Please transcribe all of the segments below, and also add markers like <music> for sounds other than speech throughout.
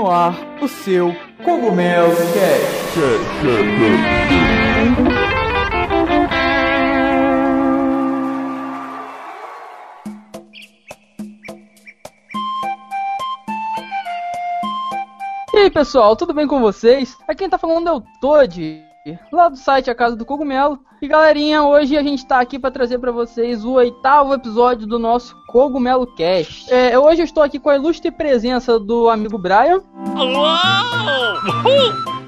no ar o seu Cogumelo Cast. E aí pessoal, tudo bem com vocês? Aqui quem tá falando é o Lá do site A Casa do Cogumelo. E galerinha, hoje a gente tá aqui para trazer para vocês o oitavo episódio do nosso Cogumelo Cast. É, hoje eu estou aqui com a ilustre presença do amigo Brian.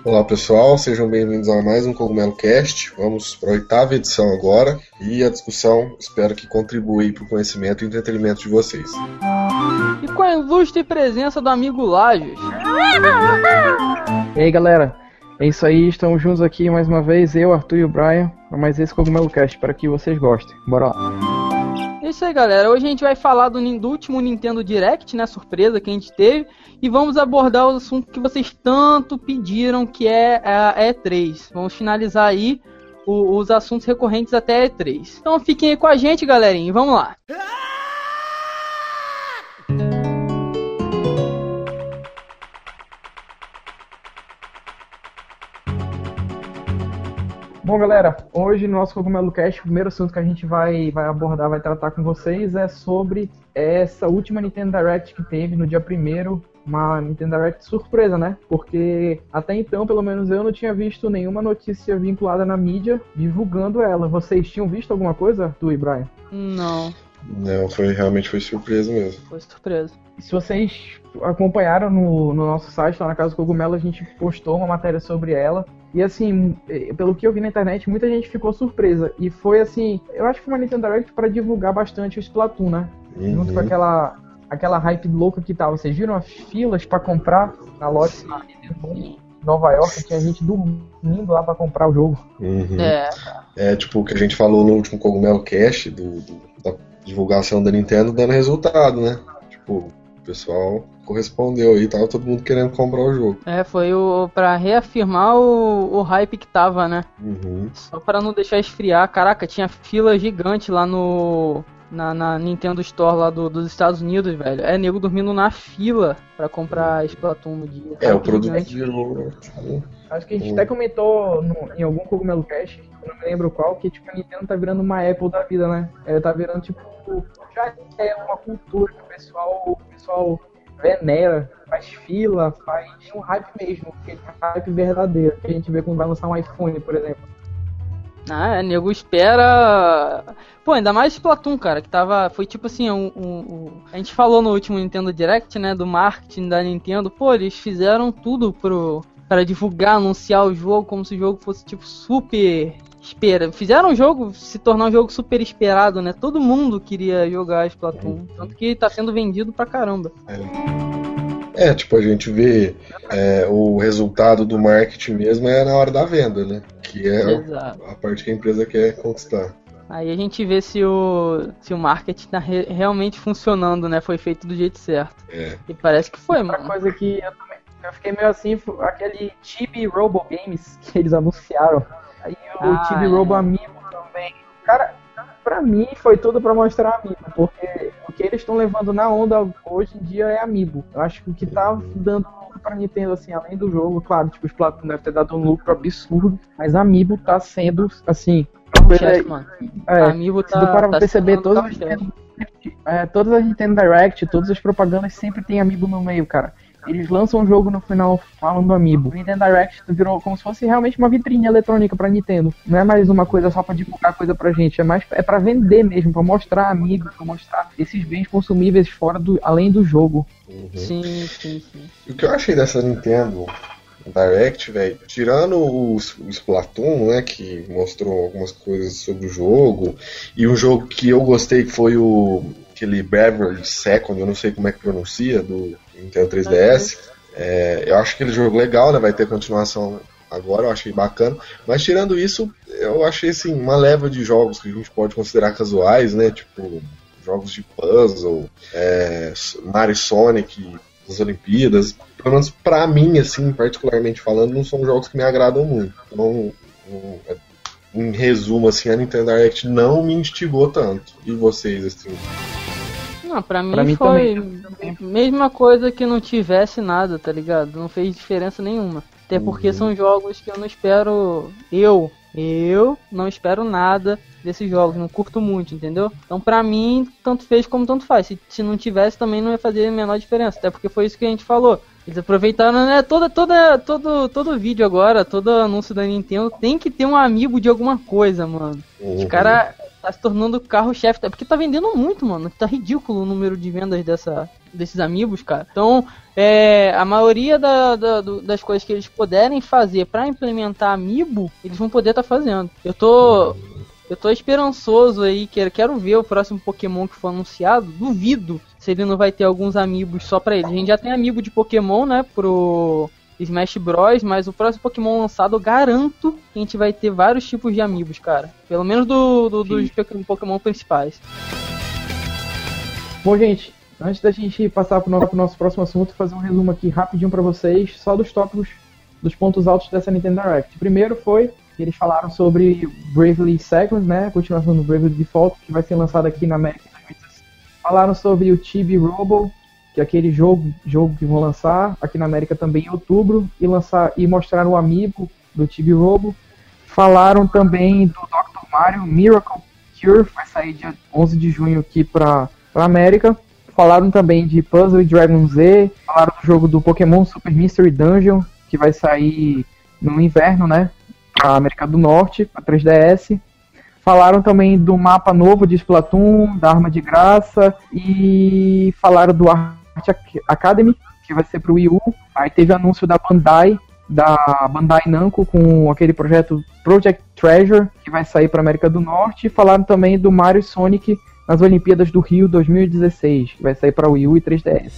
Olá pessoal, sejam bem-vindos a mais um Cogumelo Cast. Vamos para a oitava edição agora e a discussão espero que contribua para o conhecimento e entretenimento de vocês. E com a ilustre presença do amigo Lages. E aí galera, é isso aí, estamos juntos aqui mais uma vez, eu, Arthur e o Brian, para mais esse Cogumelo Cast, para que vocês gostem. Bora lá. É isso aí, galera. Hoje a gente vai falar do, do, último Nintendo Direct, né? Surpresa que a gente teve. E vamos abordar o assunto que vocês tanto pediram, que é a E3. Vamos finalizar aí o, os assuntos recorrentes até a E3. Então fiquem aí com a gente, galerinha. E vamos lá. Bom, galera, hoje no nosso Cogumelo Cast, o primeiro assunto que a gente vai, vai abordar, vai tratar com vocês é sobre essa última Nintendo Direct que teve no dia 1 uma Nintendo Direct surpresa, né? Porque até então, pelo menos eu não tinha visto nenhuma notícia vinculada na mídia divulgando ela. Vocês tinham visto alguma coisa, tu e Brian? Não. Não, foi realmente foi surpresa mesmo. Foi surpresa. Se vocês acompanharam no, no nosso site, lá na Casa do Cogumelo, a gente postou uma matéria sobre ela. E assim, pelo que eu vi na internet, muita gente ficou surpresa. E foi assim, eu acho que foi uma Nintendo Direct para divulgar bastante o Splatoon, né? Uhum. Junto com aquela, aquela hype louca que tava. Vocês viram as filas para comprar na loja em Nova York? Tinha gente dormindo lá para comprar o jogo. Uhum. É. é, tipo, o que a gente falou no último Cogumelo Cast, do, do, da divulgação da Nintendo, dando resultado, né? Tipo, o pessoal correspondeu aí, tava todo mundo querendo comprar o jogo. É, foi o para reafirmar o, o hype que tava, né? Uhum. Só para não deixar esfriar. Caraca, tinha fila gigante lá no na, na, Nintendo Store lá do, dos Estados Unidos, velho. É nego dormindo na fila para comprar Splatoon no dia. É, o produto virou. Acho que a gente até comentou no, em algum Cogumelo Cash, não me lembro qual, que tipo, a Nintendo tá virando uma Apple da vida, né? Ela tá virando, tipo, já é uma cultura que o pessoal, o pessoal venera, faz fila, faz um hype mesmo, que é um hype verdadeiro, que a gente vê quando vai lançar um iPhone, por exemplo. Ah, nego espera. Pô, ainda mais Splatoon, cara, que tava. Foi tipo assim, um, um, um, A gente falou no último Nintendo Direct, né? Do marketing da Nintendo. Pô, eles fizeram tudo pro. para divulgar, anunciar o jogo como se o jogo fosse tipo super. Espera. Fizeram o jogo se tornar um jogo super esperado, né? Todo mundo queria jogar Splatoon. Tanto que tá sendo vendido pra caramba. É. É, tipo, a gente vê é, o resultado do marketing mesmo é na hora da venda, né? Que é Exato. a parte que a empresa quer conquistar. Aí a gente vê se o, se o marketing tá re, realmente funcionando, né? Foi feito do jeito certo. É. E parece que foi, Outra mano. coisa que eu, também, eu fiquei meio assim, aquele Chibi Robo Games que eles anunciaram. Aí o ah, Chibi é. Robo Amiibo também. Cara, pra mim foi tudo pra mostrar Amiibo, porque o que eles estão levando na onda hoje em dia é Amiibo. Eu acho que o que tá dando pra Nintendo, assim, além do jogo, claro, tipo, o Splatoon deve ter dado um lucro absurdo, mas Amiibo tá sendo, assim, chefe, mano. É, Amiibo tá, para tá perceber todas as, é, todas as Nintendo Direct, todas as propagandas sempre tem Amiibo no meio, cara. Eles lançam um jogo no final falando do Amiibo. O Nintendo Direct virou como se fosse realmente uma vitrine eletrônica pra Nintendo. Não é mais uma coisa só pra divulgar coisa pra gente, é mais é pra vender mesmo, pra mostrar Amiibo, pra mostrar esses bens consumíveis fora do, além do jogo. Uhum. Sim, sim, sim. O que eu achei dessa Nintendo Direct, velho, tirando o, o Splatoon, né, que mostrou algumas coisas sobre o jogo, e um jogo que eu gostei que foi o aquele Beverly Second, eu não sei como é que pronuncia, do Nintendo 3DS. É, eu acho aquele jogo legal, né? Vai ter continuação agora, eu achei bacana. Mas tirando isso, eu achei assim, uma leva de jogos que a gente pode considerar casuais, né? Tipo, jogos de puzzle, é, Mario Sonic, as Olimpíadas. Pelo menos pra mim, assim, particularmente falando, não são jogos que me agradam muito. Então, em resumo, assim, a Nintendo Direct não me instigou tanto. E vocês, assim? Não, pra mim, pra mim foi. Também, mesma coisa que não tivesse nada, tá ligado? Não fez diferença nenhuma. Até porque uhum. são jogos que eu não espero. Eu, eu não espero nada desses jogos, não curto muito, entendeu? Então pra mim, tanto fez como tanto faz. Se, se não tivesse também não ia fazer a menor diferença. Até porque foi isso que a gente falou. Eles aproveitaram, né? Toda, toda, todo, todo vídeo agora, todo anúncio da Nintendo tem que ter um amigo de alguma coisa, mano. Uhum. Os caras tá se tornando carro-chefe. Porque tá vendendo muito, mano. Tá ridículo o número de vendas dessa, desses amigos, cara. Então, é, a maioria da, da, das coisas que eles puderem fazer para implementar amiibo, eles vão poder estar tá fazendo. Eu tô. Eu tô esperançoso aí, quero, quero ver o próximo Pokémon que for anunciado. Duvido se ele não vai ter alguns amigos só pra ele. A gente já tem amigo de Pokémon, né? Pro Smash Bros, mas o próximo Pokémon lançado, eu garanto que a gente vai ter vários tipos de amigos, cara. Pelo menos do, do dos Pokémon principais. Bom, gente, antes da gente passar pro nosso, pro nosso próximo assunto, fazer um resumo aqui rapidinho para vocês, só dos tópicos, dos pontos altos dessa Nintendo Direct. Primeiro foi que eles falaram sobre Bravely Second, né, a continuação do Bravely Default, que vai ser lançado aqui na América Falaram sobre o Chibi Robo, que é aquele jogo, jogo que vão lançar aqui na América também em outubro e lançar e mostrar o amigo do Chibi Robo. Falaram também do Dr. Mario Miracle Cure, vai sair dia 11 de junho aqui para a América. Falaram também de Puzzle Dragon Z, falaram do jogo do Pokémon Super Mystery Dungeon, que vai sair no inverno, né? Para América do Norte, para 3DS. Falaram também do mapa novo de Splatoon, da arma de graça e falaram do Art Academy, que vai ser pro Wii U. Aí teve anúncio da Bandai, da Bandai Namco com aquele projeto Project Treasure, que vai sair para América do Norte. E falaram também do Mario e Sonic nas Olimpíadas do Rio 2016, que vai sair para Wii U e 3DS.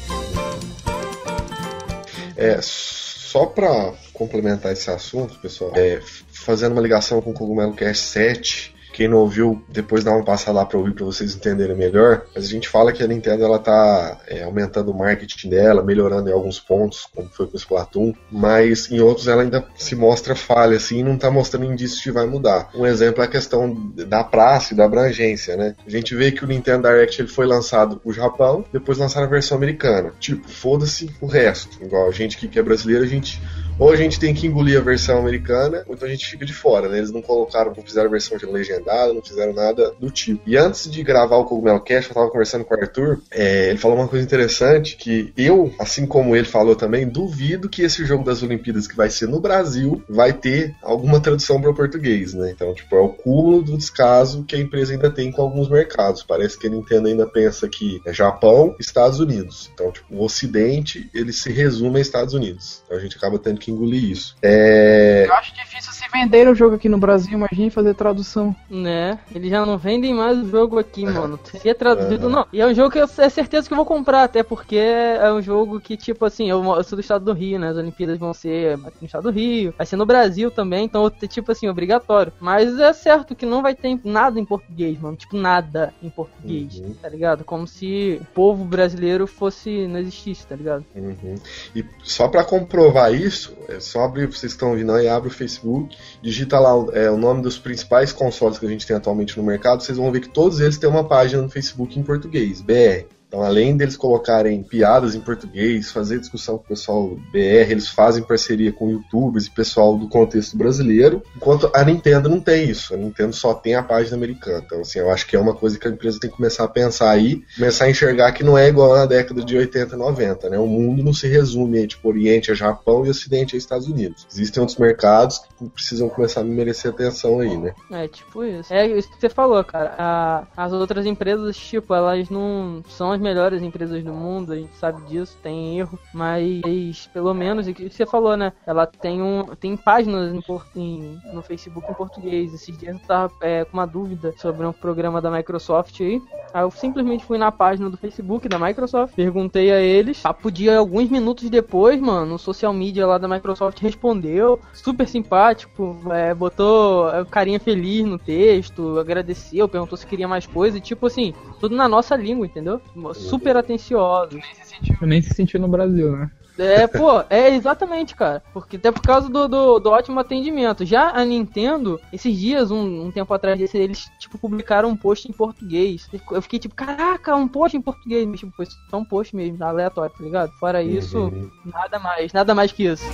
É, só para complementar esse assunto, pessoal, é, fazendo uma ligação com o Cogumelo Cast 7, quem não ouviu, depois dá uma passada lá para ouvir para vocês entenderem melhor. Mas a gente fala que a Nintendo ela tá é, aumentando o marketing dela, melhorando em alguns pontos, como foi com o Splatoon, mas em outros ela ainda se mostra falha assim, e não tá mostrando indícios de vai mudar. Um exemplo é a questão da praça e da abrangência, né? A gente vê que o Nintendo Direct ele foi lançado no Japão, depois lançaram a versão americana. Tipo, foda-se o resto. Igual a gente que é brasileiro, a gente ou a gente tem que engolir a versão americana, ou então a gente fica de fora, né? Eles não colocaram, não fizeram a versão legendada, não fizeram nada do tipo. E antes de gravar o Cogumelo Cash, eu tava conversando com o Arthur, é, ele falou uma coisa interessante, que eu, assim como ele falou também, duvido que esse jogo das Olimpíadas que vai ser no Brasil vai ter alguma tradução para o português, né? Então, tipo, é o cúmulo do descaso que a empresa ainda tem com alguns mercados. Parece que a Nintendo ainda pensa que é Japão, Estados Unidos. Então, tipo, o Ocidente, ele se resume a Estados Unidos. Então a gente acaba tendo que engolir isso. É... Eu acho difícil se vender o jogo aqui no Brasil, imagine fazer tradução. Né? Eles já não vendem mais o jogo aqui, é. mano. Se é traduzido, não. E é um jogo que eu é certeza que eu vou comprar, até porque é um jogo que, tipo assim, eu, eu sou do estado do Rio, né? As Olimpíadas vão ser aqui no estado do Rio, vai ser no Brasil também, então, tipo assim, obrigatório. Mas é certo que não vai ter nada em português, mano. Tipo, nada em português, uhum. tá ligado? Como se o povo brasileiro fosse, não existisse, tá ligado? Uhum. E só para comprovar isso, é só abrir, vocês estão ouvindo aí, abre o Facebook, digita lá é, o nome dos principais consoles que a gente tem atualmente no mercado, vocês vão ver que todos eles têm uma página no Facebook em português, BR. Então, além deles colocarem piadas em português, fazer discussão com o pessoal BR, eles fazem parceria com youtubers e pessoal do contexto brasileiro, enquanto a Nintendo não tem isso. A Nintendo só tem a página americana. Então, assim, eu acho que é uma coisa que a empresa tem que começar a pensar aí, começar a enxergar que não é igual na década de 80 e 90, né? O mundo não se resume aí, tipo, Oriente a Japão e Ocidente a Estados Unidos. Existem outros mercados que precisam começar a merecer atenção aí, né? É, tipo isso. É isso que você falou, cara. A, as outras empresas, tipo, elas não são as melhores empresas do mundo, a gente sabe disso, tem erro, mas pelo menos, o que você falou, né? Ela tem um tem páginas em, em, no Facebook em português. Esses dias eu tava é, com uma dúvida sobre um programa da Microsoft aí. Aí eu simplesmente fui na página do Facebook da Microsoft, perguntei a eles. Papo dia, alguns minutos depois, mano, o social media lá da Microsoft respondeu, super simpático, é, botou é, carinha feliz no texto, agradeceu, perguntou se queria mais coisa, e tipo assim, tudo na nossa língua, entendeu? Super atenciosos. Nem se sentiu, nem se sentiu no Brasil, né? É, pô, é exatamente, cara. Porque até por causa do, do, do, ótimo atendimento. Já a Nintendo, esses dias, um, um tempo atrás, eles, tipo, publicaram um post em português. Eu fiquei tipo, caraca, um post em português. Mas, tipo, foi só um post mesmo, aleatório, tá ligado? Fora isso, uhum. nada mais, nada mais que isso.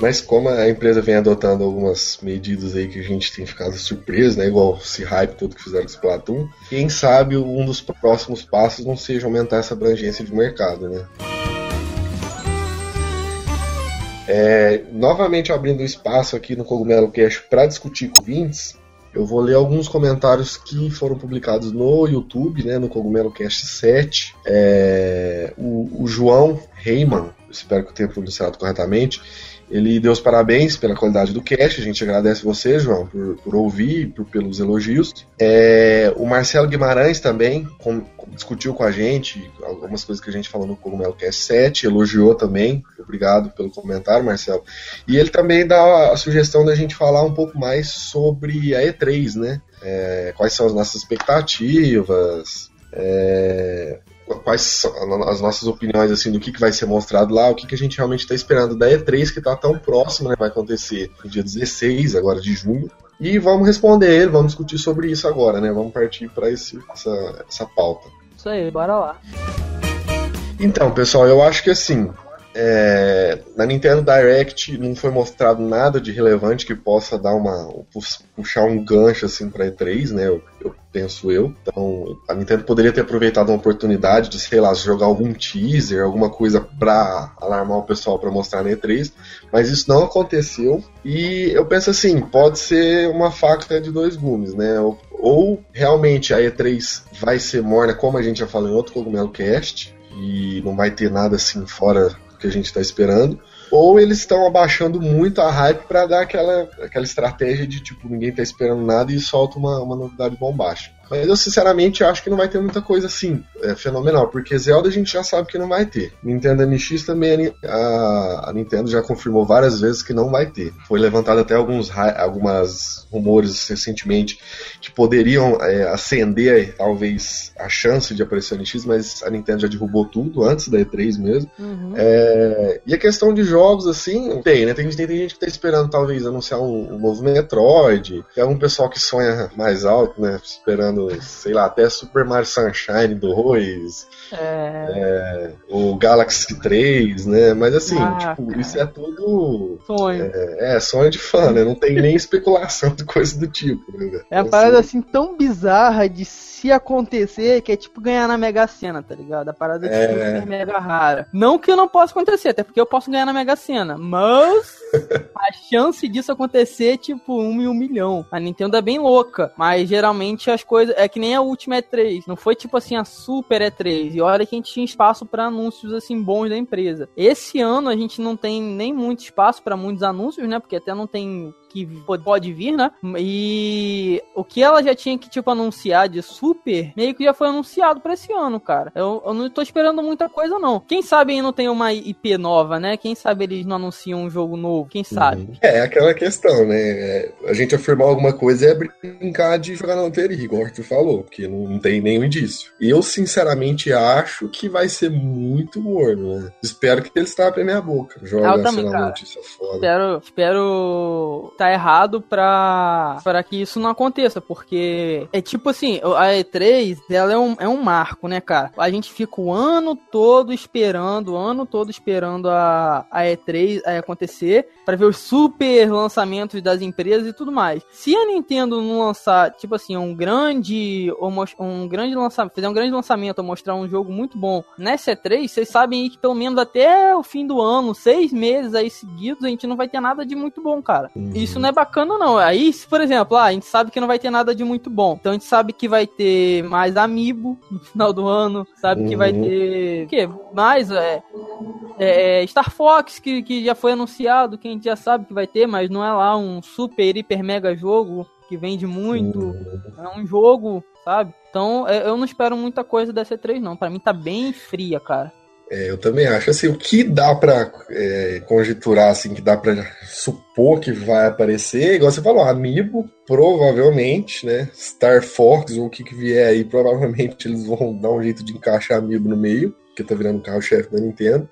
Mas como a empresa vem adotando algumas medidas aí que a gente tem ficado surpreso, né? Igual esse hype todo que fizeram com Splatoon, quem sabe um dos próximos passos não seja aumentar essa abrangência de mercado, né? É, novamente abrindo espaço aqui no Cogumelo Cash para discutir com vintes, eu vou ler alguns comentários que foram publicados no YouTube, né, no Cogumelo Cast 7. É, o, o João Reiman, espero que eu tenha pronunciado corretamente, ele deu os parabéns pela qualidade do cast. A gente agradece você, João, por, por ouvir, por, pelos elogios. É, o Marcelo Guimarães também com, discutiu com a gente algumas coisas que a gente falou no Cogumelo Cast 7, elogiou também. Obrigado pelo comentário, Marcelo. E ele também dá a sugestão da gente falar um pouco mais sobre a E3, né? É, quais são as nossas expectativas, é, quais são as nossas opiniões assim do que, que vai ser mostrado lá, o que, que a gente realmente está esperando da E3 que está tão próximo, né? Vai acontecer no dia 16 agora de junho. E vamos responder ele, vamos discutir sobre isso agora, né? Vamos partir para essa, essa pauta. Isso aí, bora lá. Então, pessoal, eu acho que assim, é, na Nintendo Direct não foi mostrado nada de relevante que possa dar uma puxar um gancho assim para E3, né? Eu, eu, penso eu. Então a Nintendo poderia ter aproveitado uma oportunidade de, sei lá, jogar algum teaser, alguma coisa para alarmar o pessoal para mostrar na E3, mas isso não aconteceu. E eu penso assim, pode ser uma faca de dois gumes, né? Ou, ou realmente a E3 vai ser morna, como a gente já falou em outro Cogumelo Cast, e não vai ter nada assim fora que a gente está esperando, ou eles estão abaixando muito a hype para dar aquela, aquela estratégia de tipo, ninguém tá esperando nada e solta uma, uma novidade bombástica. Mas eu sinceramente acho que não vai ter muita coisa assim, é fenomenal, porque Zelda a gente já sabe que não vai ter. Nintendo NX também a, a Nintendo já confirmou várias vezes que não vai ter. Foi levantado até alguns algumas rumores recentemente que poderiam é, acender talvez a chance de aparecer o NX, mas a Nintendo já derrubou tudo antes da E3 mesmo. Uhum. É, e a questão de jogos assim, tem, né? Tem, tem, tem gente que tá esperando talvez anunciar um, um novo Metroid, tem um pessoal que sonha mais alto, né? Esperando sei lá, até Super Mario Sunshine 2, é... É, o Galaxy 3, né? Mas assim, ah, tipo, cara. isso é tudo. Sonho. É, é, sonho de fã, né? Não tem nem especulação de coisa do tipo, né? É uma parada assim tão bizarra de se acontecer, que é tipo ganhar na Mega Sena, tá ligado? A parada é, é mega rara. Não que eu não possa acontecer, até porque eu posso ganhar na Mega Sena, mas <laughs> a chance disso acontecer é tipo um em um milhão. A Nintendo é bem louca, mas geralmente as coisas é que nem a última E3, não foi tipo assim a Super E3. E olha que a gente tinha espaço para anúncios assim bons da empresa. Esse ano a gente não tem nem muito espaço para muitos anúncios, né? Porque até não tem que pode vir, né? E o que ela já tinha que, tipo, anunciar de super, meio que já foi anunciado pra esse ano, cara. Eu, eu não tô esperando muita coisa, não. Quem sabe aí não tem uma IP nova, né? Quem sabe eles não anunciam um jogo novo? Quem sabe? Uhum. É, aquela questão, né? É, a gente afirmar alguma coisa é brincar de jogar na loteria, igual o Arthur falou, porque não, não tem nenhum indício. Eu, sinceramente, acho que vai ser muito morno, né? Espero que eles tapem minha boca. Joga, eu também, notícia foda. Espero, espero tá errado pra, pra que isso não aconteça, porque é tipo assim, a E3, ela é um, é um marco, né, cara? A gente fica o ano todo esperando, o ano todo esperando a, a E3 a acontecer, para ver os super lançamentos das empresas e tudo mais. Se a Nintendo não lançar, tipo assim, um grande, um grande lançamento, fizer um grande lançamento mostrar um jogo muito bom nessa E3, vocês sabem aí que pelo menos até o fim do ano, seis meses aí seguidos, a gente não vai ter nada de muito bom, cara. Isso não é bacana, não. Aí, se, por exemplo, ah, a gente sabe que não vai ter nada de muito bom. Então a gente sabe que vai ter mais Amiibo <laughs> no final do ano. Sabe uhum. que vai uhum. ter. O quê? Mais, é, é, Star Fox, que, que já foi anunciado, que a gente já sabe que vai ter, mas não é lá um super, hiper, mega jogo que vende muito. Uhum. É um jogo, sabe? Então é, eu não espero muita coisa da C3, não. Para mim tá bem fria, cara. É, eu também acho. Assim, o que dá para é, conjecturar, assim, que dá para supor que vai aparecer, igual você falou, Amiibo, provavelmente, né? Star Fox ou o que, que vier aí, provavelmente eles vão dar um jeito de encaixar Amiibo no meio. porque tá virando carro-chefe da Nintendo.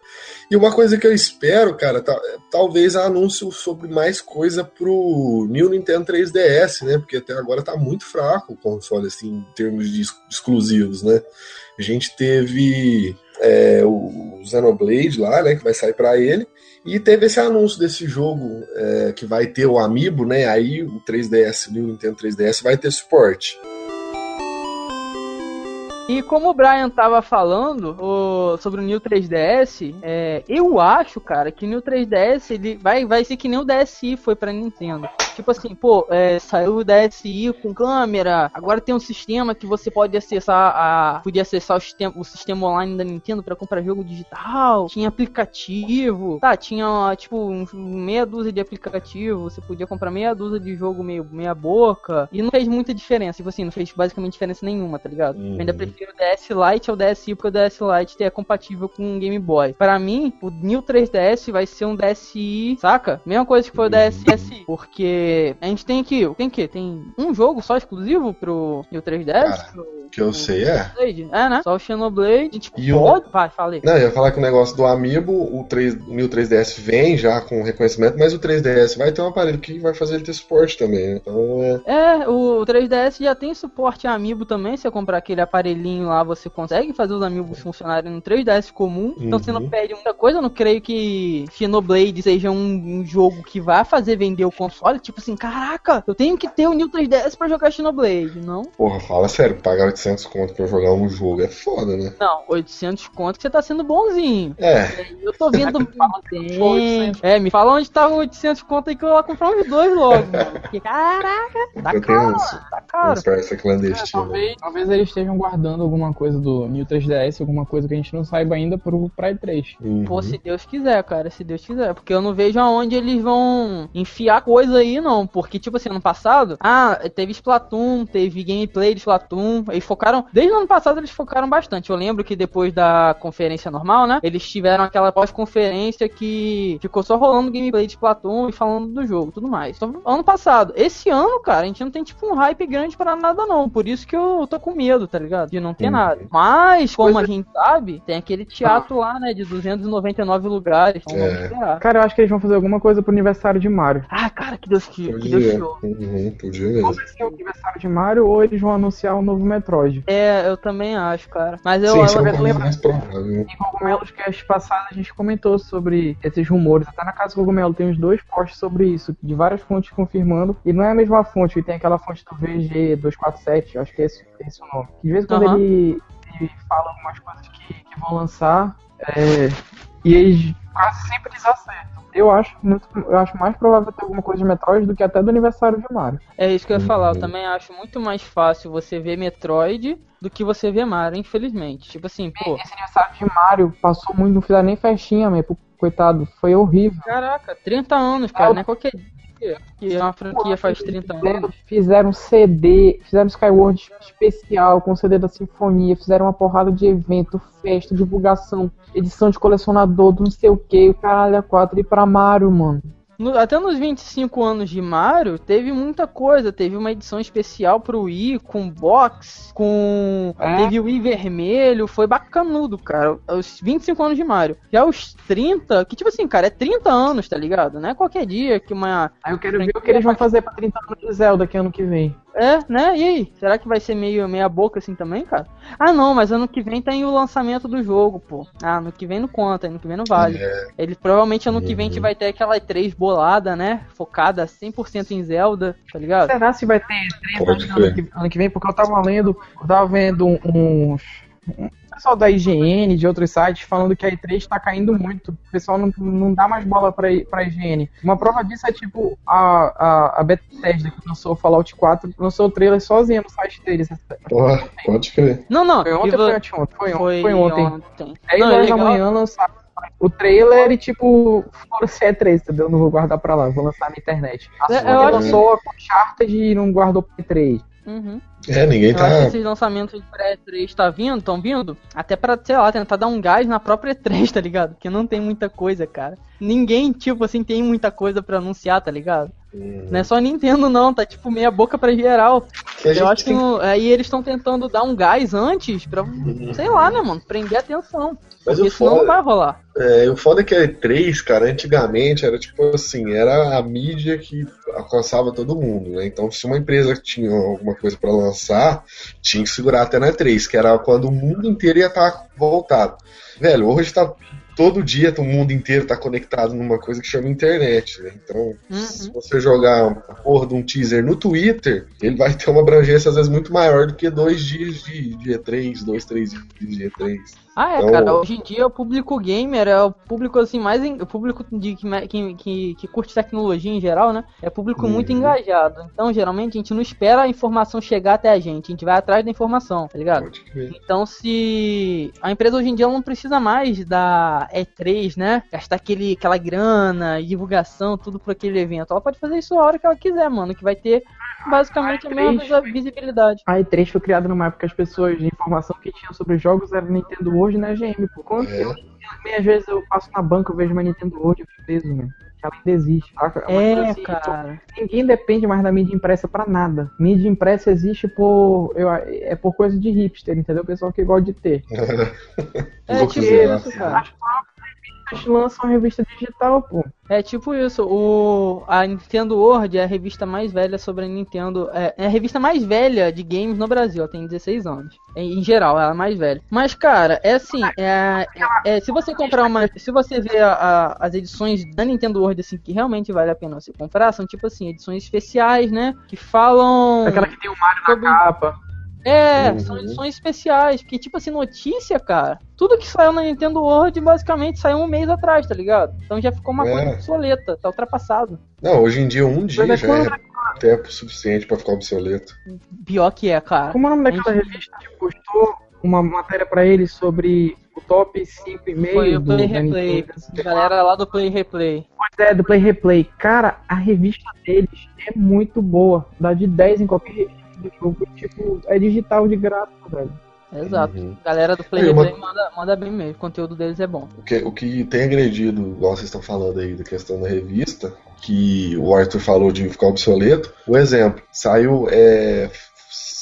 E uma coisa que eu espero, cara, tá, talvez anúncio sobre mais coisa pro New Nintendo 3DS, né? Porque até agora tá muito fraco o console, assim, em termos de exclusivos, né? A gente teve é, o Xenoblade lá, né? Que vai sair para ele. E teve esse anúncio desse jogo é, que vai ter o Amiibo, né? Aí o 3DS, o Nintendo 3DS vai ter suporte. E como o Brian tava falando o, sobre o New 3DS, é, eu acho, cara, que o New 3DS ele vai, vai ser que nem o DSi foi pra Nintendo. Tipo assim, pô, é, saiu o DSi com câmera, agora tem um sistema que você pode acessar a. Podia acessar o sistema, o sistema online da Nintendo para comprar jogo digital, tinha aplicativo, tá, tinha tipo um, meia dúzia de aplicativo, você podia comprar meia dúzia de jogo meio meia boca, e não fez muita diferença, tipo assim, não fez basicamente diferença nenhuma, tá ligado? Uhum. ainda prefiro o DS Lite ao DSi, porque o DS Lite é compatível com o Game Boy. Para mim, o New 3DS vai ser um DSi, saca? Mesma coisa que foi o DSi, porque a gente tem aqui, tem que tem um jogo só exclusivo pro New 3DS? Cara, pro, que eu sei é. É, né? Só o Xenoblade. A gente e pode, o... vai, falei. Não, eu ia falar que o negócio do Amiibo, o, 3, o New 3DS vem já com reconhecimento, mas o 3DS vai ter um aparelho que vai fazer ele ter suporte também, né? Então é. É, o 3DS já tem suporte a Amiibo também. Se você comprar aquele aparelhinho lá, você consegue fazer os Amiibos funcionarem no 3DS comum. Uhum. Então você não uhum. perde muita coisa. Eu não creio que Xenoblade seja um, um jogo que vai fazer vender o console. Tipo assim, caraca, eu tenho que ter o New 3DS pra jogar Xenoblade, não? Porra, fala sério, pagar 800 conto pra jogar um jogo é foda, né? Não, 800 conto que você tá sendo bonzinho. É. Eu tô vendo. <laughs> tem... É, me fala onde tá 800 conto aí que eu vou comprar uns dois logo, mano. Porque, caraca, tá eu caro, uns, tá caro. Essa clandestina. É, talvez, talvez eles estejam guardando alguma coisa do New 3DS, alguma coisa que a gente não saiba ainda pro Pride 3. Uhum. Pô, se Deus quiser, cara, se Deus quiser. Porque eu não vejo aonde eles vão enfiar coisa aí, não. Porque, tipo assim, ano passado, ah, teve Splatoon, teve gameplay de Splatoon. Eles focaram. Desde o ano passado eles focaram bastante. Eu lembro que depois da conferência normal, né? Eles tiveram aquela pós-conferência que ficou só rolando gameplay de Splatoon e falando do jogo tudo mais. Então, ano passado. Esse ano, cara, a gente não tem, tipo, um hype grande para nada, não. Por isso que eu tô com medo, tá ligado? De não ter hum. nada. Mas, como a gente sabe, tem aquele teatro lá, né? De 299 lugares. Então é. vamos esperar. Cara, eu acho que eles vão fazer alguma coisa pro aniversário de Mario. Ah, cara, que Deus que, que Deus Uhum, podia mesmo. Ou vai ser o aniversário de Mario ou eles vão anunciar o um novo Metroid. É, eu também acho, cara. Mas eu, Sim, eu, eu lembro. Em Cogumelos Cast passado a gente comentou sobre esses rumores. Até na casa do Cogumelo tem uns dois posts sobre isso, de várias fontes confirmando. E não é a mesma fonte, que tem aquela fonte do VG247, acho que é esse, esse o nome. Que de vez em quando uhum. ele, ele fala algumas coisas que, que vão lançar. É, e eles quase sempre eles acertam. Eu acho, muito, eu acho mais provável ter alguma coisa de Metroid do que até do aniversário de Mario. É isso que eu ia falar. Eu também acho muito mais fácil você ver Metroid do que você ver Mario, infelizmente. Tipo assim, pô. Esse aniversário de Mario passou muito, não fizeram nem festinha, meu. Coitado, foi horrível. Caraca, 30 anos, cara, não é qualquer que é uma franquia faz 30 anos. Fizeram CD, fizeram Skyward especial com CD da Sinfonia, fizeram uma porrada de evento, festa, divulgação, edição de colecionador do não sei o que, o caralho a 4 e pra Mario, mano. No, até nos 25 anos de Mario, teve muita coisa. Teve uma edição especial pro Wii, com box, com. É? Teve o Wii vermelho, foi bacanudo, cara. Os 25 anos de Mario. Já os 30, que tipo assim, cara, é 30 anos, tá ligado? Não é qualquer dia que uma. Aí eu quero ver o que eles vão fazer pra 30 anos de Zelda que ano que vem. É, né? E aí? Será que vai ser meio meia boca assim também, cara? Ah, não, mas ano que vem tem o lançamento do jogo, pô. Ah, ano que vem não conta, ano que vem não vale. É. Ele provavelmente ano que vem a gente uhum. vai ter aquela E3 bolada, né? Focada 100% em Zelda, tá ligado? Será se vai ter E3 ano que, ano que vem? Porque eu tava lendo, eu tava vendo uns pessoal da IGN, de outros sites, falando que a E3 está caindo muito. O pessoal não, não dá mais bola para a IGN. Uma prova disso é tipo a, a, a Bethesda que lançou o Fallout 4, lançou o trailer sozinha no site deles. Porra, pode crer. Não, não. Foi ontem ou foi anteontem? Foi, foi, foi ontem. ontem. 10 não, horas da manhã lançaram o trailer e tipo, foda-se é 3, entendeu? Não vou guardar pra lá, vou lançar na internet. A é, Sony lançou a Uncharted e não guardou pra 3. Uhum. É, ninguém eu tá. Acho que esses lançamentos de pré-E3 tá vindo, estão vindo, até pra, sei lá, tentar dar um gás na própria E3, <laughs> tá ligado? Porque não tem muita coisa, cara. Ninguém, tipo assim, tem muita coisa pra anunciar, tá ligado? Uhum. Não é só Nintendo, não, tá tipo meia boca pra geral. Que eu acho que aí eles estão tentando dar um gás antes pra, uhum. sei lá, né, mano, prender atenção. Mas Porque o foda- não vai rolar. É, o foda é que a E3, cara, antigamente era tipo assim, era a mídia que alcançava todo mundo, né? Então, se uma empresa tinha alguma coisa pra lançar, tinha que segurar até na E3, que era quando o mundo inteiro ia estar voltado. Velho, hoje tá todo dia o mundo inteiro tá conectado numa coisa que chama internet, né? Então, se você jogar a porra de um teaser no Twitter, ele vai ter uma abrangência às vezes muito maior do que dois dias de, de E3, dois, três dias de E3. Ah, é, Então- cara. Hoje em dia o público gamer é o público assim mais. en- O público de, que, que, que, curte tecnologia em geral, né? É público muito Uhum. engajado. Então, geralmente, a gente não espera a informação chegar até a gente. A gente vai atrás da informação, tá ligado? Então, se a empresa hoje em dia não precisa mais da E3, né? Gastar aquele, aquela grana, divulgação, tudo por aquele evento. Ela pode fazer isso a hora que ela quiser, mano. Que vai ter basicamente a mesma A E3 visi- visibilidade. A E3 foi criada numa época que as pessoas, de informação que tinham sobre jogos era Nintendo World e na GM, pô. Quando É. eu, às vezes eu passo na banca, eu vejo uma Nintendo World, eu fico preso, mano. Ela ainda existe, uma É, coisa assim, cara. Ninguém depende mais da mídia impressa pra nada. Mídia impressa existe por. Eu, é por coisa de hipster, entendeu? O pessoal que gosta de ter. <laughs> É tipo né? isso, cara. As próprias revistas lançam a revista digital, pô. É tipo isso, o a Nintendo World é a revista mais velha sobre a Nintendo, é, é a revista mais velha de games no Brasil, ela tem 16 anos. Em, em geral, ela é a mais velha. Mas cara, é assim, é, é- é, se você comprar uma, se você ver a- a- as edições da Nintendo World assim que realmente vale a pena você comprar, são tipo assim, edições especiais, né, que falam Aquela que tem o Mario Sobre- na capa. É, Uhum. são edições especiais, porque tipo assim, notícia, cara, tudo que saiu na Nintendo World basicamente saiu um mês atrás, tá ligado? Então já ficou uma É. coisa obsoleta, tá ultrapassado. Não, hoje em dia um dia Mas é já é quando- tempo suficiente pra ficar obsoleto. Pior que é, cara. Como é o nome daquela revista que postou uma matéria pra ele sobre o top 5 e meio Foi o do Play Replay. Galera lá do Play Replay. Pois é, do Play Replay. Cara, a revista deles é muito boa. Dá de 10 em qualquer revista do jogo. Tipo, é digital de graça, velho. Exato. Uhum. Galera do Play É, uma- manda, manda bem mesmo. O conteúdo deles é bom. O que, o que tem agredido, igual vocês estão falando aí da questão da revista, que o Arthur falou de ficar obsoleto. O exemplo, saiu é,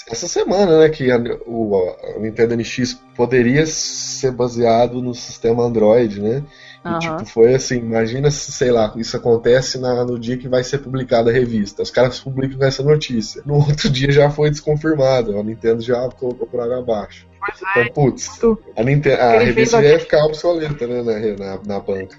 essa semana, né, que a, o a Nintendo NX poderia ser baseado no sistema Android, né? E, Aham. tipo, foi assim, imagina se, sei lá, isso acontece na- no dia que vai ser publicada a revista. Os caras publicam essa notícia. No <laughs> outro dia já foi desconfirmado. A Nintendo já colocou por água abaixo. Pois é. Então, putz, Tu- a, Nintendo, a revista já ia ficar obsoleta, né, na, na, na banca.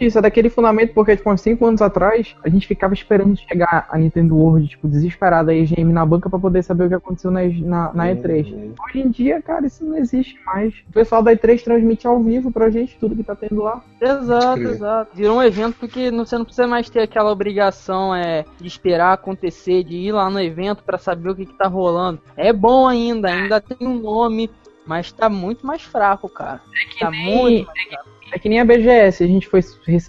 Isso, é daquele fundamento, porque, tipo, uns 5 anos atrás, a gente ficava esperando chegar a Nintendo World, tipo, desesperada, a EGM na banca pra poder saber o que aconteceu na, na, na E3. Uhum. Hoje em dia, cara, isso não existe mais. O pessoal da E3 transmite ao vivo pra gente tudo que tá tendo lá. Exato, exato. Virou um evento porque não- você não precisa mais ter aquela obrigação é, de esperar acontecer, de ir lá no evento pra saber o que, que tá rolando. É bom ainda, ainda tem um nome, mas tá muito mais fraco, cara. tá nem- muito mais fraco. É que nem a BGS, a gente foi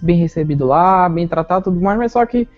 bem recebido lá, bem tratado tudo mais, mas só que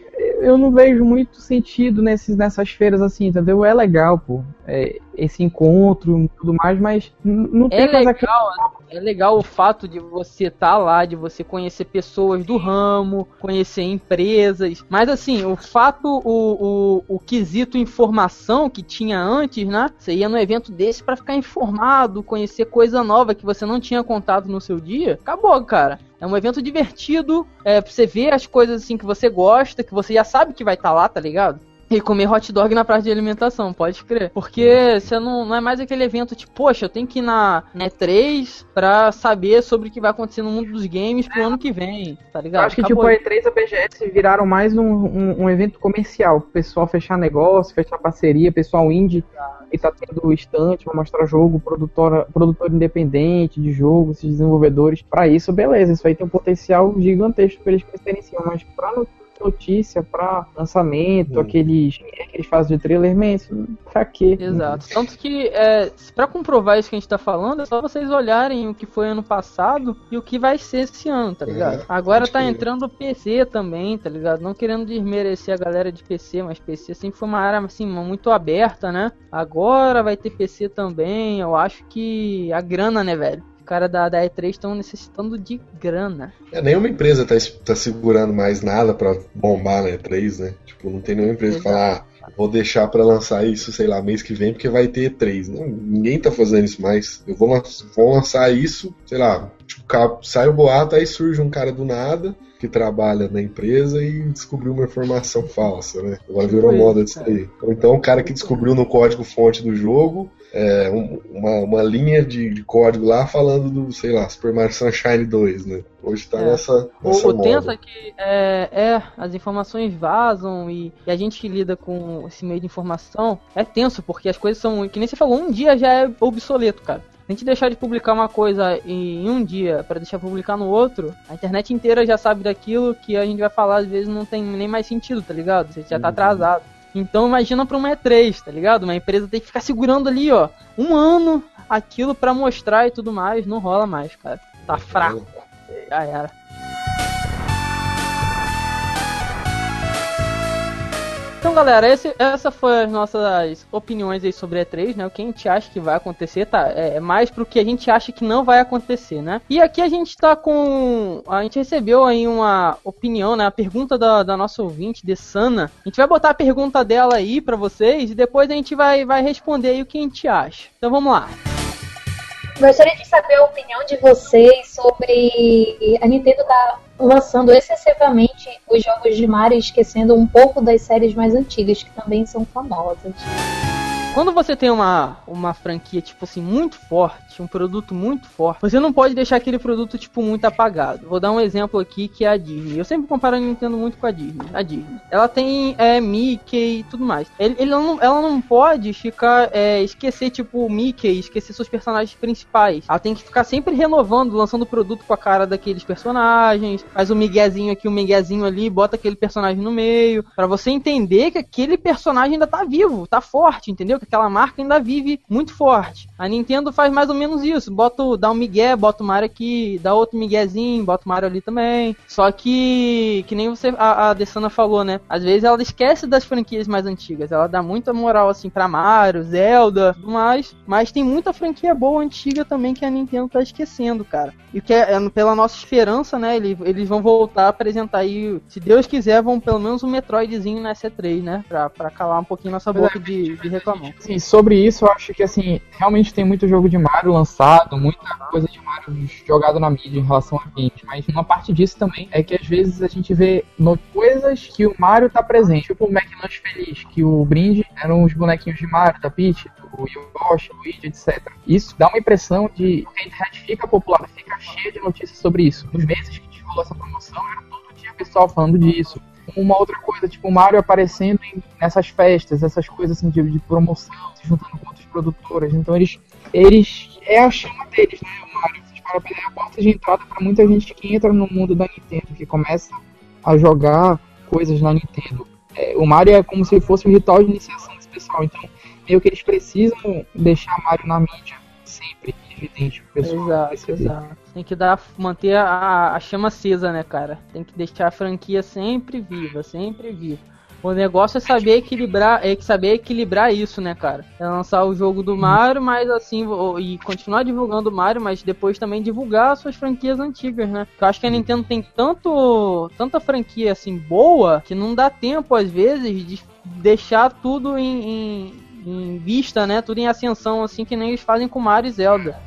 eu não vejo muito sentido nesses, nessas feiras assim, entendeu? É legal, pô, é, esse encontro e tudo mais, mas não tem É mais aquele... legal, é legal o fato de você estar lá, de você conhecer pessoas do ramo, conhecer empresas. Mas assim, o fato, o, o, o quesito informação que tinha antes, né? Você ia no evento desse pra ficar informado, conhecer coisa nova que você não tinha contato no seu dia. Acabou, cara. É um evento divertido, é pra você ver as coisas assim que você gosta, que você já sabe que vai estar lá, tá ligado? E comer hot dog na praça de alimentação, pode crer. Porque você não, não é mais aquele evento tipo, poxa, eu tenho que ir na, na E3 pra saber sobre o que vai acontecer no mundo dos games pro ano que vem, tá Eu ligado? acho que Acabou. tipo a E3 e a BGS viraram mais um, um, um evento comercial, pro pessoal fechar negócio, fechar parceria, pessoal indie que tá tendo estante pra mostrar jogo, produtora, produtor independente de jogo, esses desenvolvedores. Pra isso, beleza, isso aí tem um potencial gigantesco pra eles crescerem em cima, mas pra notícia, pra lançamento, Hum. aqueles, aqueles fases de trailer, man, isso pra quê? Exato. Tanto que, é, pra comprovar isso que a gente tá falando, é só vocês olharem o que foi ano passado e o que vai ser esse ano, tá ligado? É, Agora tá entrando o PC também, tá ligado? Não querendo desmerecer a galera de PC, mas PC sempre foi uma área, assim, muito aberta, né? Agora vai ter PC também, eu acho que a grana, né, velho? Os caras da, da E3 estão necessitando de grana. É, nenhuma empresa tá, tá segurando mais nada pra bombar na E3, né? Tipo, não tem nenhuma empresa que fala, ah, vou deixar para lançar isso, sei lá, mês que vem, porque vai ter três. Não, ninguém tá fazendo isso mais. Eu vou, vou lançar isso, sei lá, tipo, sai o boato, aí surge um cara do nada que trabalha na empresa e descobriu uma informação falsa, né? Agora virou moda disso aí. Ou então o cara que descobriu no código fonte do jogo é, um, uma, uma linha de, de, código lá falando do, sei lá, Super Mario Sunshine 2, né? Hoje tá é. nessa, nessa. O, o tenso é que é, é, as informações vazam e, e, a gente que lida com esse meio de informação é tenso, porque as coisas são. Que nem você falou, um dia já é obsoleto, cara. Se a gente deixar de publicar uma coisa em um dia para deixar publicar no outro, a internet inteira já sabe daquilo que a gente vai falar, às vezes não tem nem mais sentido, tá ligado? Você já tá uhum. atrasado. Então imagina pra uma E3, tá ligado? Uma empresa tem que ficar segurando ali, ó, um ano aquilo para mostrar e tudo mais, não rola mais, cara. Tá fraco. Já era. Então, galera, esse, essa foi as nossas opiniões aí sobre E3, né? O que a gente acha que vai acontecer, tá? É, é mais pro que a gente acha que não vai acontecer, né? E aqui a gente tá com. A gente recebeu aí uma opinião, né? A pergunta da, da nossa ouvinte, de Sana. A gente vai botar a pergunta dela aí para vocês e depois a gente vai, vai responder aí o que a gente acha. Então vamos lá. Gostaria de saber a opinião de vocês sobre a Nintendo tá lançando excessivamente os jogos de Mario, esquecendo um pouco das séries mais antigas, que também são famosas. Quando você tem uma, uma franquia, tipo assim, muito forte, um produto muito forte, você não pode deixar aquele produto, tipo, muito apagado. Vou dar um exemplo aqui que é a Disney. Eu sempre comparo a Nintendo muito com a Disney. A Disney. Ela tem é, Mickey e tudo mais. Ele, ele não, ela não pode ficar, é, esquecer, tipo, o Mickey, esquecer seus personagens principais. Ela tem que ficar sempre renovando, lançando produto com a cara daqueles personagens. Faz um miguezinho aqui, um miguezinho ali, bota aquele personagem no meio. para você entender que aquele personagem ainda tá vivo, tá forte, entendeu? Que aquela marca ainda vive muito forte. A Nintendo faz mais ou menos isso. Bota, dá um migué, bota o Mario aqui, dá outro miguezinho, bota o Mario ali também. Só que, que nem você, a, a Dessana falou, né? Às vezes ela esquece das franquias mais antigas. Ela dá muita moral, assim, pra Mario, Zelda, tudo mais. Mas tem muita franquia boa antiga também que a Nintendo tá esquecendo, cara. E que é, é pela nossa esperança, né? Eles, eles vão voltar a apresentar aí, se Deus quiser, vão pelo menos um Metroidzinho na S3, né? Pra, pra calar um pouquinho nossa boca de, de reclamar. Sim, sobre isso eu acho que assim, realmente tem muito jogo de Mario lançado, muita coisa de Mario jogado na mídia em relação a games, mas uma parte disso também é que às vezes a gente vê no, coisas que o Mario tá presente, tipo o McLanche Feliz, que o brinde eram os bonequinhos de Mario, da Peach, do Yoshi, do Luigi, etc. Isso dá uma impressão de que a internet fica popular, fica cheia de notícias sobre isso. Nos meses que rolou essa promoção, era todo dia pessoal falando disso uma outra coisa, tipo o Mario aparecendo em, nessas festas, essas coisas assim de, de, promoção, se juntando com outras produtoras. Então eles, eles é a chama deles, né? O Mario, para é a porta de entrada para muita gente que entra no mundo da Nintendo, que começa a jogar coisas na Nintendo. É, o Mario é como se fosse um ritual de iniciação desse pessoal. Então, meio que eles precisam deixar Mario na mídia sempre evidente pro pessoal. Exato, exato. Tem que dar, manter a, a chama acesa, né, cara? Tem que deixar a franquia sempre viva, sempre viva. O negócio é saber equilibrar, é saber equilibrar isso, né, cara? É lançar o jogo do Mario, mas assim, e continuar divulgando o Mario, mas depois também divulgar suas franquias antigas, né? Eu acho que a Nintendo tem tanto, tanta franquia assim boa que não dá tempo às vezes de deixar tudo em, em, em vista, né? Tudo em ascensão, assim, que nem eles fazem com Mario e Zelda.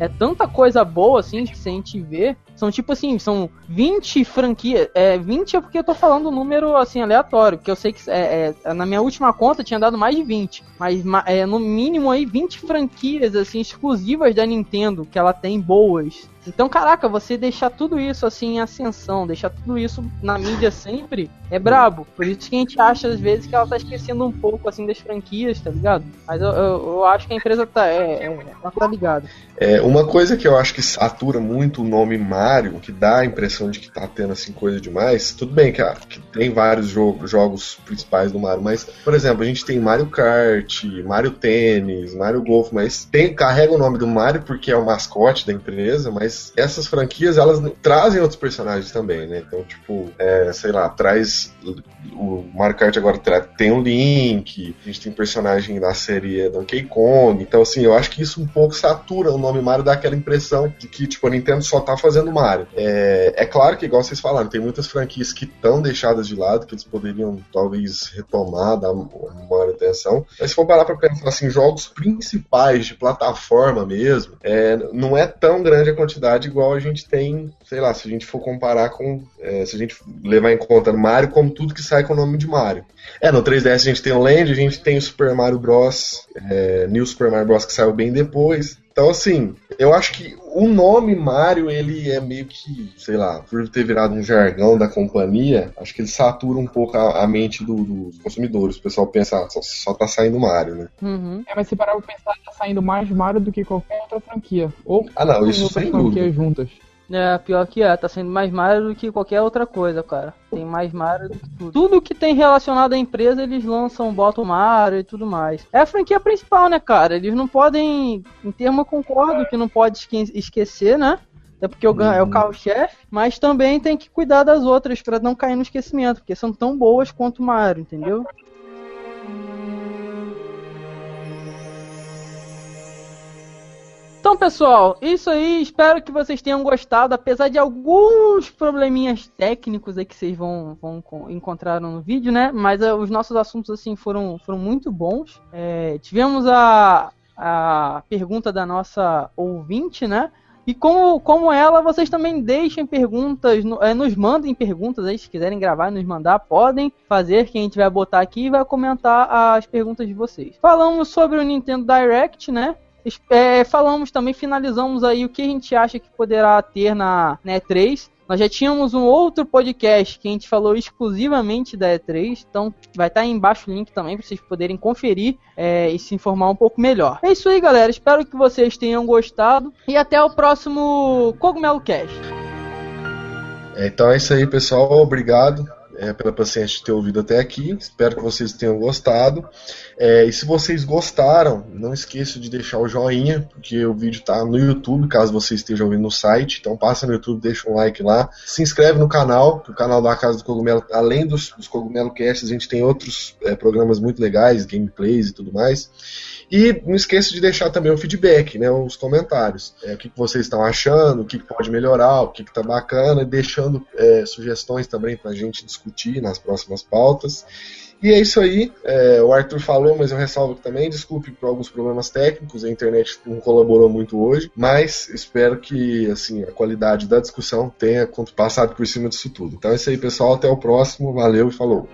É tanta coisa boa, assim, que se a gente vê. São tipo assim, são 20 franquias. É, 20 é porque eu tô falando um número assim, aleatório. Porque eu sei que é, é, na minha última conta tinha dado mais de 20. Mas é, no mínimo aí 20 franquias assim, exclusivas da Nintendo que ela tem boas. Então, caraca, você deixar tudo isso assim em ascensão, deixar tudo isso na mídia sempre, é brabo. Por isso que a gente acha às vezes que ela tá esquecendo um pouco assim das franquias, tá ligado? Mas eu, eu, eu acho que a empresa tá, é, é, ela tá ligada. É, uma coisa que eu acho que satura muito o nome Mario, que dá a impressão de que tá tendo assim coisa demais, tudo bem que, que tem vários jogo, jogos principais do Mario, mas, por exemplo, a gente tem Mario Kart, Mario Tênis, Mario Golf, mas tem, carrega o nome do Mario porque é o mascote da empresa, mas mas essas franquias, elas trazem outros personagens também, né? Então, tipo, é, sei lá, traz. O Mario Kart agora tem um Link, a gente tem personagem da série Donkey Kong. Então, assim, eu acho que isso um pouco satura o nome Mario, dá aquela impressão de que, tipo, a Nintendo só tá fazendo Mario. É, é claro que, igual vocês falaram, tem muitas franquias que estão deixadas de lado, que eles poderiam talvez retomar, dar maior atenção. Mas se for parar pra pensar assim, jogos principais de plataforma mesmo, é, não é tão grande a quantidade igual a gente tem, sei lá, se a gente for comparar com. É, se a gente levar em conta Mario como tudo que sai com o nome de Mario. É, no 3DS a gente tem o Land, a gente tem o Super Mario Bros. É, New Super Mario Bros. que saiu bem depois. Então, assim, eu acho que o nome Mario, ele é meio que, sei lá, por ter virado um jargão da companhia, acho que ele satura um pouco a, a mente do, dos consumidores. O pessoal pensa, ah, só, só tá saindo Mario, né? Uhum. É, mas se parar pra pensar, tá saindo mais Mario do que qualquer outra franquia. Ou ah, não, isso sem dúvida. juntas. É, pior que é, tá sendo mais Mario do que qualquer outra coisa, cara. Tem mais Mario do que tudo. Tudo que tem relacionado à empresa, eles lançam, botam Mario e tudo mais. É a franquia principal, né, cara? Eles não podem, em termo eu concordo que não pode esquecer, né? Até porque o é o uhum. carro-chefe, mas também tem que cuidar das outras para não cair no esquecimento, porque são tão boas quanto o Mario, entendeu? Então, pessoal, isso aí. Espero que vocês tenham gostado, apesar de alguns probleminhas técnicos aí que vocês vão, vão encontrar no vídeo, né? Mas uh, os nossos assuntos assim foram, foram muito bons. É, tivemos a, a pergunta da nossa ouvinte, né? E como, como ela, vocês também deixem perguntas, é, nos mandem perguntas aí, se quiserem gravar nos mandar, podem fazer, que a gente vai botar aqui e vai comentar as perguntas de vocês. Falamos sobre o Nintendo Direct, né? É, falamos também, finalizamos aí o que a gente acha que poderá ter na, na E3. Nós já tínhamos um outro podcast que a gente falou exclusivamente da E3, então vai estar aí embaixo o link também para vocês poderem conferir é, e se informar um pouco melhor. É isso aí, galera. Espero que vocês tenham gostado e até o próximo Cogumelo Cast. É, então é isso aí, pessoal. Obrigado é, pela paciência de ter ouvido até aqui. Espero que vocês tenham gostado. É, e se vocês gostaram, não esqueça de deixar o joinha, porque o vídeo está no YouTube, caso você esteja ouvindo no site. Então passa no YouTube, deixa um like lá. Se inscreve no canal, o canal da Casa do Cogumelo, além dos, dos Cogumelo Casts, a gente tem outros é, programas muito legais, gameplays e tudo mais. E não esqueça de deixar também o feedback, né, os comentários. É, o que, que vocês estão achando, o que, que pode melhorar, o que está bacana, deixando é, sugestões também para a gente discutir nas próximas pautas. E é isso aí. É, o Arthur falou, mas eu ressalvo também. Desculpe por alguns problemas técnicos, a internet não colaborou muito hoje, mas espero que assim a qualidade da discussão tenha passado por cima disso tudo. Então é isso aí, pessoal. Até o próximo. Valeu e falou.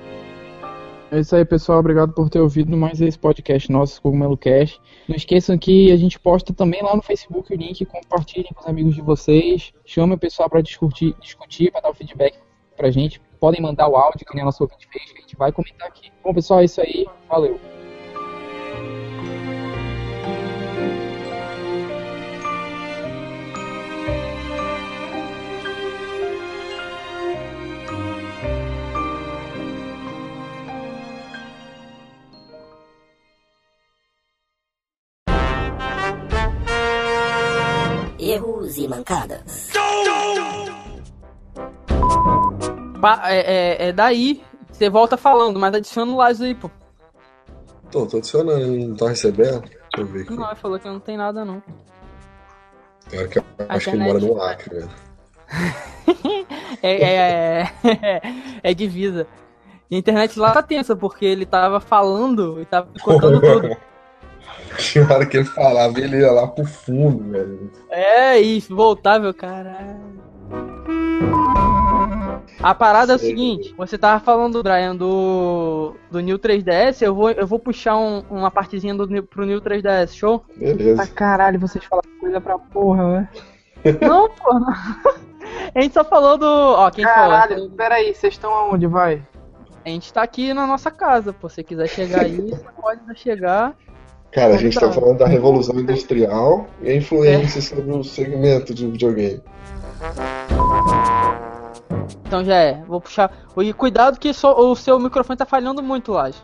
É isso aí, pessoal. Obrigado por ter ouvido mais esse podcast nosso, Cogumelo Cash. Não esqueçam que a gente posta também lá no Facebook o link. Compartilhem com os amigos de vocês. Chame o pessoal para discutir, discutir para dar o feedback pra gente. Podem mandar o áudio que nem a nossa ouvinte fez, que a gente vai comentar aqui. Bom, pessoal, é isso aí. Valeu. E. É, é, é, daí, você volta falando, mas adiciona o Lázaro aí, pô. Tô, tô adicionando, não tá recebendo? Deixa eu ver aqui. Não, ele falou que não tem nada, não. Claro que eu acho que ele mora no Acre, velho. <laughs> é, é, é, é divisa. E a internet lá tá tensa, porque ele tava falando e tava cortando tudo. <laughs> <laughs> Tinha hora que ele falava, ele ia lá pro fundo, velho. É, e voltava, caralho. A parada é o seguinte, você tava falando, Brian, do, do New 3DS, eu vou, eu vou puxar um, uma partezinha do, pro New 3DS, show? Beleza. Ah, caralho, vocês falam coisa pra porra, né? <laughs> Não, porra. <laughs> A gente só falou do. Ó, quem Caralho, falou? peraí, vocês estão aonde, vai? A gente tá aqui na nossa casa, pô. Se você quiser chegar aí, você pode chegar. Cara, a gente tá falando da Revolução Industrial e a influência é. sobre o segmento de videogame. Então já é, vou puxar. E cuidado que o seu microfone tá falhando muito, Laje.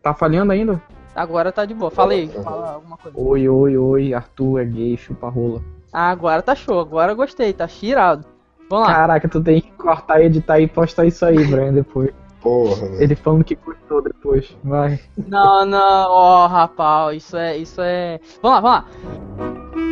Tá falhando ainda? Agora tá de boa. Fala aí, fala alguma coisa. Oi, oi, oi, Arthur é gay, chupa rola. Ah, agora tá show, agora eu gostei, tá tirado. Vamos lá. Caraca, tu tem que cortar, editar e postar isso aí, Brian, depois. Porra. Ele falando que cortou depois, vai. Não, não, ó, oh, rapaz, isso é, isso é... Vamos lá, vamos lá.